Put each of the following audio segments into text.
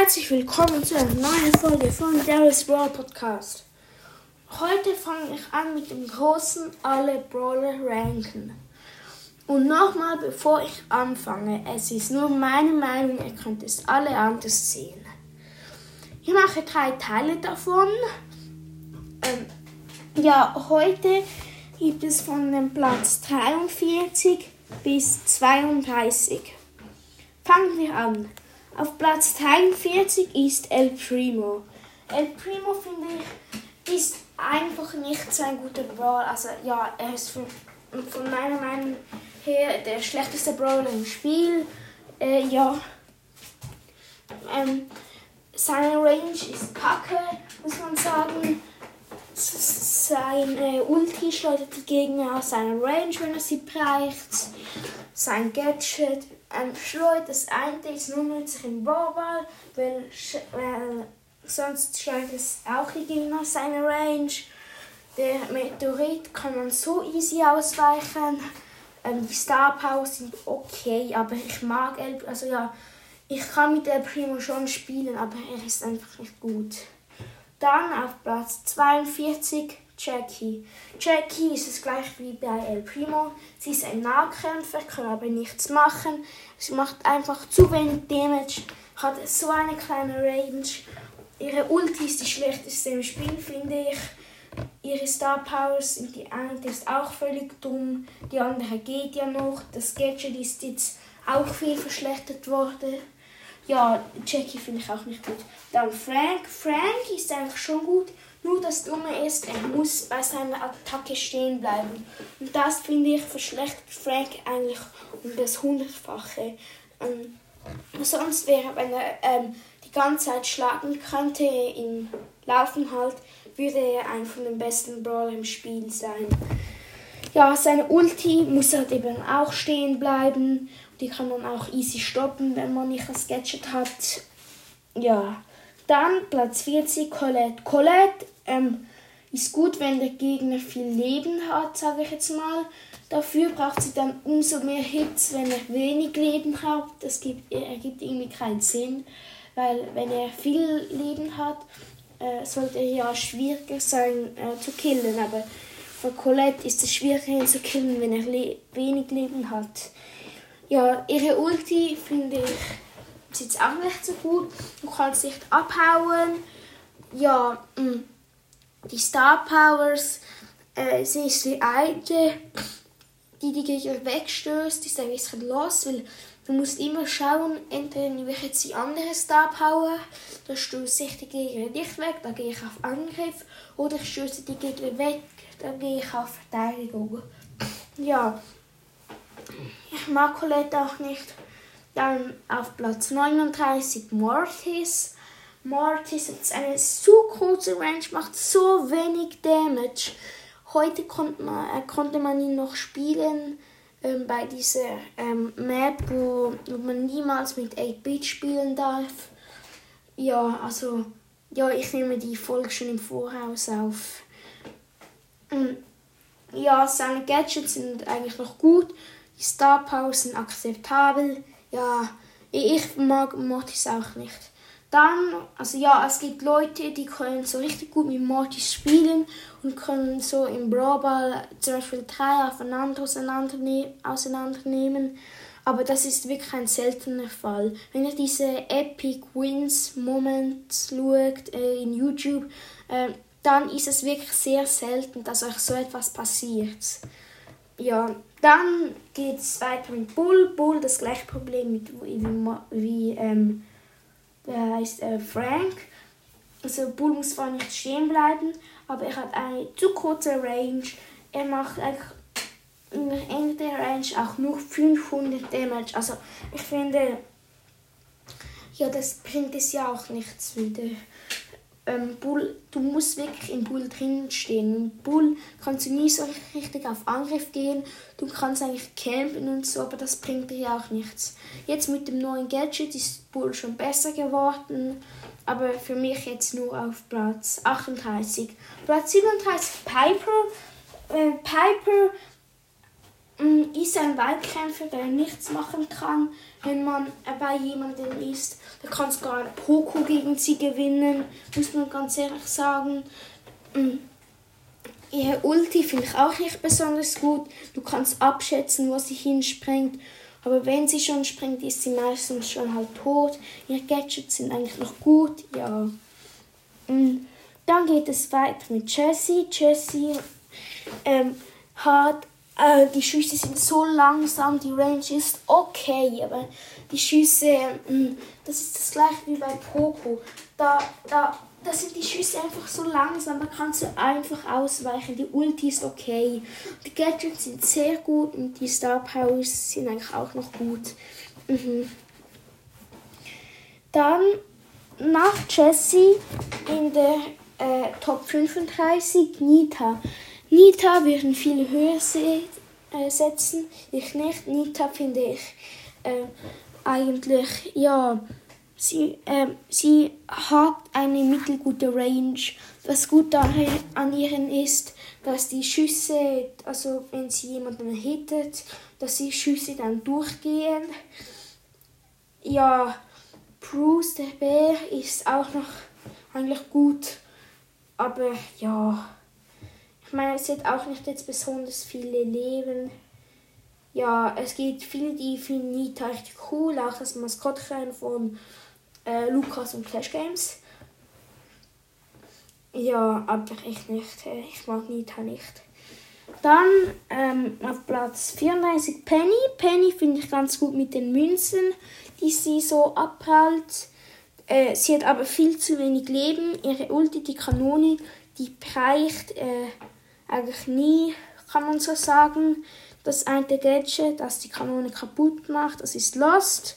Herzlich willkommen zu einer neuen Folge von Daryl's Brawl Podcast. Heute fange ich an mit dem großen Alle Brawler ranken. Und nochmal, bevor ich anfange, es ist nur meine Meinung, ihr könnt es alle anders sehen. Ich mache drei Teile davon. Ähm, ja, heute gibt es von dem Platz 43 bis 32. Fangen wir an. Auf Platz 43 ist El Primo. El Primo finde ich ist einfach nicht so ein guter Brawler. Also ja, er ist von, von meiner Meinung her der schlechteste Brawler im Spiel. Äh, ja. Ähm, seine Range ist kacke, muss man sagen. Sein Ulti schleudert die Gegner aus seiner Range, wenn er sie bereicht. Sein Gadget ähm, schleudert das eine ist nur nützlich im Brawlball, weil, weil sonst schleudert es auch die Gegner aus seiner Range. Der Meteorit kann man so easy ausweichen. Ähm, die Star Powers sind okay, aber ich mag El also ja, ich kann mit El Primo schon spielen, aber er ist einfach nicht gut. Dann auf Platz 42 Jackie. Jackie ist es gleich wie bei El Primo. Sie ist ein Nahkämpfer, kann aber nichts machen. Sie macht einfach zu wenig Damage, hat so eine kleine Range. Ihre Ulti ist die schlechteste im Spiel, finde ich. Ihre Star Powers sind die eine ist auch völlig dumm, die andere geht ja noch. Das Gadget ist jetzt auch viel verschlechtert worden. Ja, Jackie finde ich auch nicht gut. Dann Frank. Frank ist eigentlich schon gut, nur das Dumme ist, er muss bei seiner Attacke stehen bleiben. Und das finde ich verschlechtert Frank eigentlich um das Hundertfache. Ähm, sonst wäre, wenn er ähm, die ganze Zeit schlagen könnte, im Laufen halt, würde er ein von den besten Brawler im Spiel sein. Ja, seine Ulti muss halt eben auch stehen bleiben. Die kann man auch easy stoppen, wenn man nicht das Gadget hat. Ja, dann Platz 40, Colette. Colette ähm, ist gut, wenn der Gegner viel Leben hat, sage ich jetzt mal. Dafür braucht sie dann umso mehr Hits, wenn er wenig Leben hat. Das gibt, ergibt irgendwie keinen Sinn, weil wenn er viel Leben hat, äh, sollte er ja schwieriger sein äh, zu killen. Aber für Colette ist es schwieriger zu killen, wenn er le wenig Leben hat. Ja, ihre Ulti finde ich ist jetzt auch nicht so gut. Du kannst nicht abhauen. Ja. Mm, die Star Powers, äh, sie ist die eine, die die Gegner wegstößt, ist ein bisschen los, weil du musst immer schauen, entweder welche jetzt die andere Star Power, da stößt ich die Gegner nicht weg, da gehe ich auf Angriff, oder ich stöße die Gegner weg, da gehe ich auf Verteidigung. Ja, ich mag Colette auch nicht. Dann auf Platz 39 Mortis. Mortis hat eine so kurze Range, macht so wenig Damage. Heute konnte man, äh, konnte man ihn noch spielen ähm, bei dieser ähm, Map, wo, man niemals mit 8-Bit spielen darf. Ja, also, ja, ich nehme die Folge schon im Voraus auf. Ähm, ja, seine Gadgets sind eigentlich noch gut. Die Star Powers sind akzeptabel. Ja, ich mag Mortis auch nicht. Dann, also ja, es gibt Leute, die können so richtig gut mit Mortis spielen und können so im Brawl zum Beispiel drei aufeinander auseinandernehmen. Aber das ist wirklich ein seltener Fall. Wenn ihr diese Epic Wins Moments schaut äh, in YouTube, äh, dann ist es wirklich sehr selten, dass euch so etwas passiert. Ja, dann geht es weiter mit Bull. Bull das gleiche Problem mit, wie, wie ähm, der heißt äh, Frank. Also Bull muss zwar nicht stehen bleiben, aber er hat eine zu kurze Range. Er macht eigentlich am Ende der Range auch nur 500 Damage. Also ich finde, ja, das bringt es ja auch nichts wieder ähm, Bull, du musst wirklich im Bull drin stehen. Im Bull kannst du nie so richtig auf Angriff gehen. Du kannst eigentlich campen und so, aber das bringt dir auch nichts. Jetzt mit dem neuen Gadget ist Bull schon besser geworden, aber für mich jetzt nur auf Platz 38. Platz 37 Piper. Äh, Piper ist ein Waldkämpfer, der nichts machen kann, wenn man bei jemandem ist. Da kannst du gar Poco gegen sie gewinnen, muss man ganz ehrlich sagen. Mm, Ihr Ulti finde ich auch nicht besonders gut. Du kannst abschätzen, wo sie hinspringt. Aber wenn sie schon springt, ist sie meistens schon halt tot. Ihre Gadgets sind eigentlich noch gut, ja. Und dann geht es weiter mit Jessie. Jessie ähm, hat, äh, die Schüsse sind so langsam, die Range ist okay, aber die Schüsse, äh, das ist das gleiche wie bei Poco. Da, da da sind die Schüsse einfach so langsam, da kannst du einfach ausweichen. Die Ulti ist okay. Die Gadgets sind sehr gut und die Star Powers sind eigentlich auch noch gut. Mhm. Dann nach Jessie in der äh, Top 35 Nita. Nita würden viele höher äh, setzen. Ich nicht. Nita finde ich äh, eigentlich, ja, Sie, äh, sie hat eine mittelgute Range. Was gut an ihren ist, dass die Schüsse, also wenn sie jemanden hittet, dass die Schüsse dann durchgehen. Ja, Bruce, der Bär, ist auch noch eigentlich gut. Aber ja, ich meine, sie hat auch nicht jetzt besonders viele Leben. Ja, es gibt viele, die finden Nita richtig cool, auch das Maskottchen von äh, Lukas und Clash Games. Ja, aber ich nicht. Äh, ich mag Nita nicht. Dann ähm, auf Platz 34 Penny. Penny finde ich ganz gut mit den Münzen, die sie so abprallt. Äh, sie hat aber viel zu wenig Leben. Ihre Ulti, die Kanone, die reicht äh, eigentlich nie, kann man so sagen. Das eine Gadget, das die Kanone kaputt macht, das ist Lost.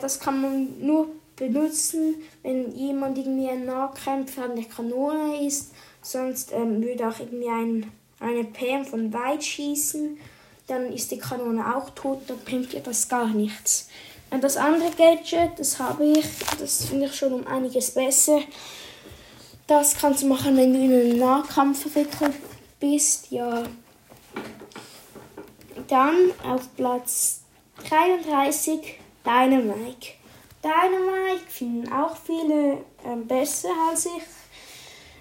Das kann man nur benutzen, wenn jemand irgendwie ein Nahkämpfer an der Kanone ist. Sonst ähm, würde auch irgendwie ein, eine Pam von weit schießen. Dann ist die Kanone auch tot, dann bringt ihr das gar nichts. Und das andere Gadget, das habe ich, das finde ich schon um einiges besser. Das kannst du machen, wenn du in einem Nahkampf verwickelt bist. Ja. Dann auf Platz 33 Dynamite. Dynamite finden auch viele äh, besser als ich.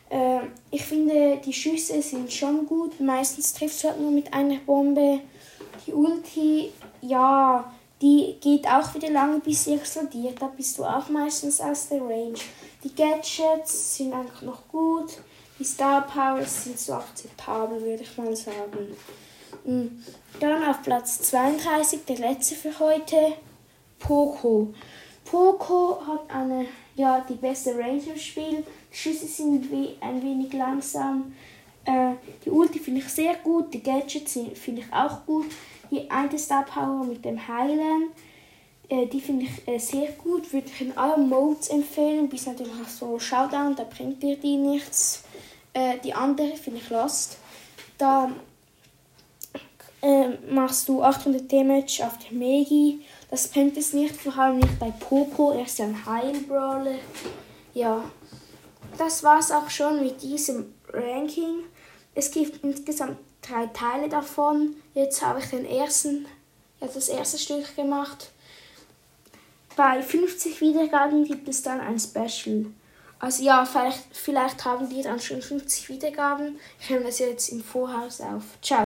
Äh, ich finde, die Schüsse sind schon gut. Meistens trifft du halt nur mit einer Bombe. Die Ulti, ja, die geht auch wieder lange, bis sie explodiert. Da bist du auch meistens aus der Range. Die Gadgets sind einfach noch gut. Die Star Powers sind so akzeptabel, würde ich mal sagen. Hm. Dann auf Platz 32, der letzte für heute, Poco. Poco hat eine, ja, die beste Range im Spiel. Die Schüsse sind wie, ein wenig langsam. Äh, die Ulti finde ich sehr gut. Die Gadgets finde ich auch gut. Die eine Star Power mit dem Heilen, äh, die finde ich äh, sehr gut. Würde ich in allen Modes empfehlen. Bis natürlich auch so Showdown, da bringt dir die nichts. Äh, die andere finde ich Lost. Da äh, machst du 800 Damage auf der Megi das bringt es nicht, vor allem nicht bei Poco. Er ist ja ein Heilbrawler. Ja, das war's auch schon mit diesem Ranking. Es gibt insgesamt drei Teile davon. Jetzt habe ich den ersten, ja, das erste Stück gemacht. Bei 50 Wiedergaben gibt es dann ein Special. Also ja, vielleicht, vielleicht haben die dann schon 50 Wiedergaben. Ich nehme das jetzt im Vorhaus auf. Ciao.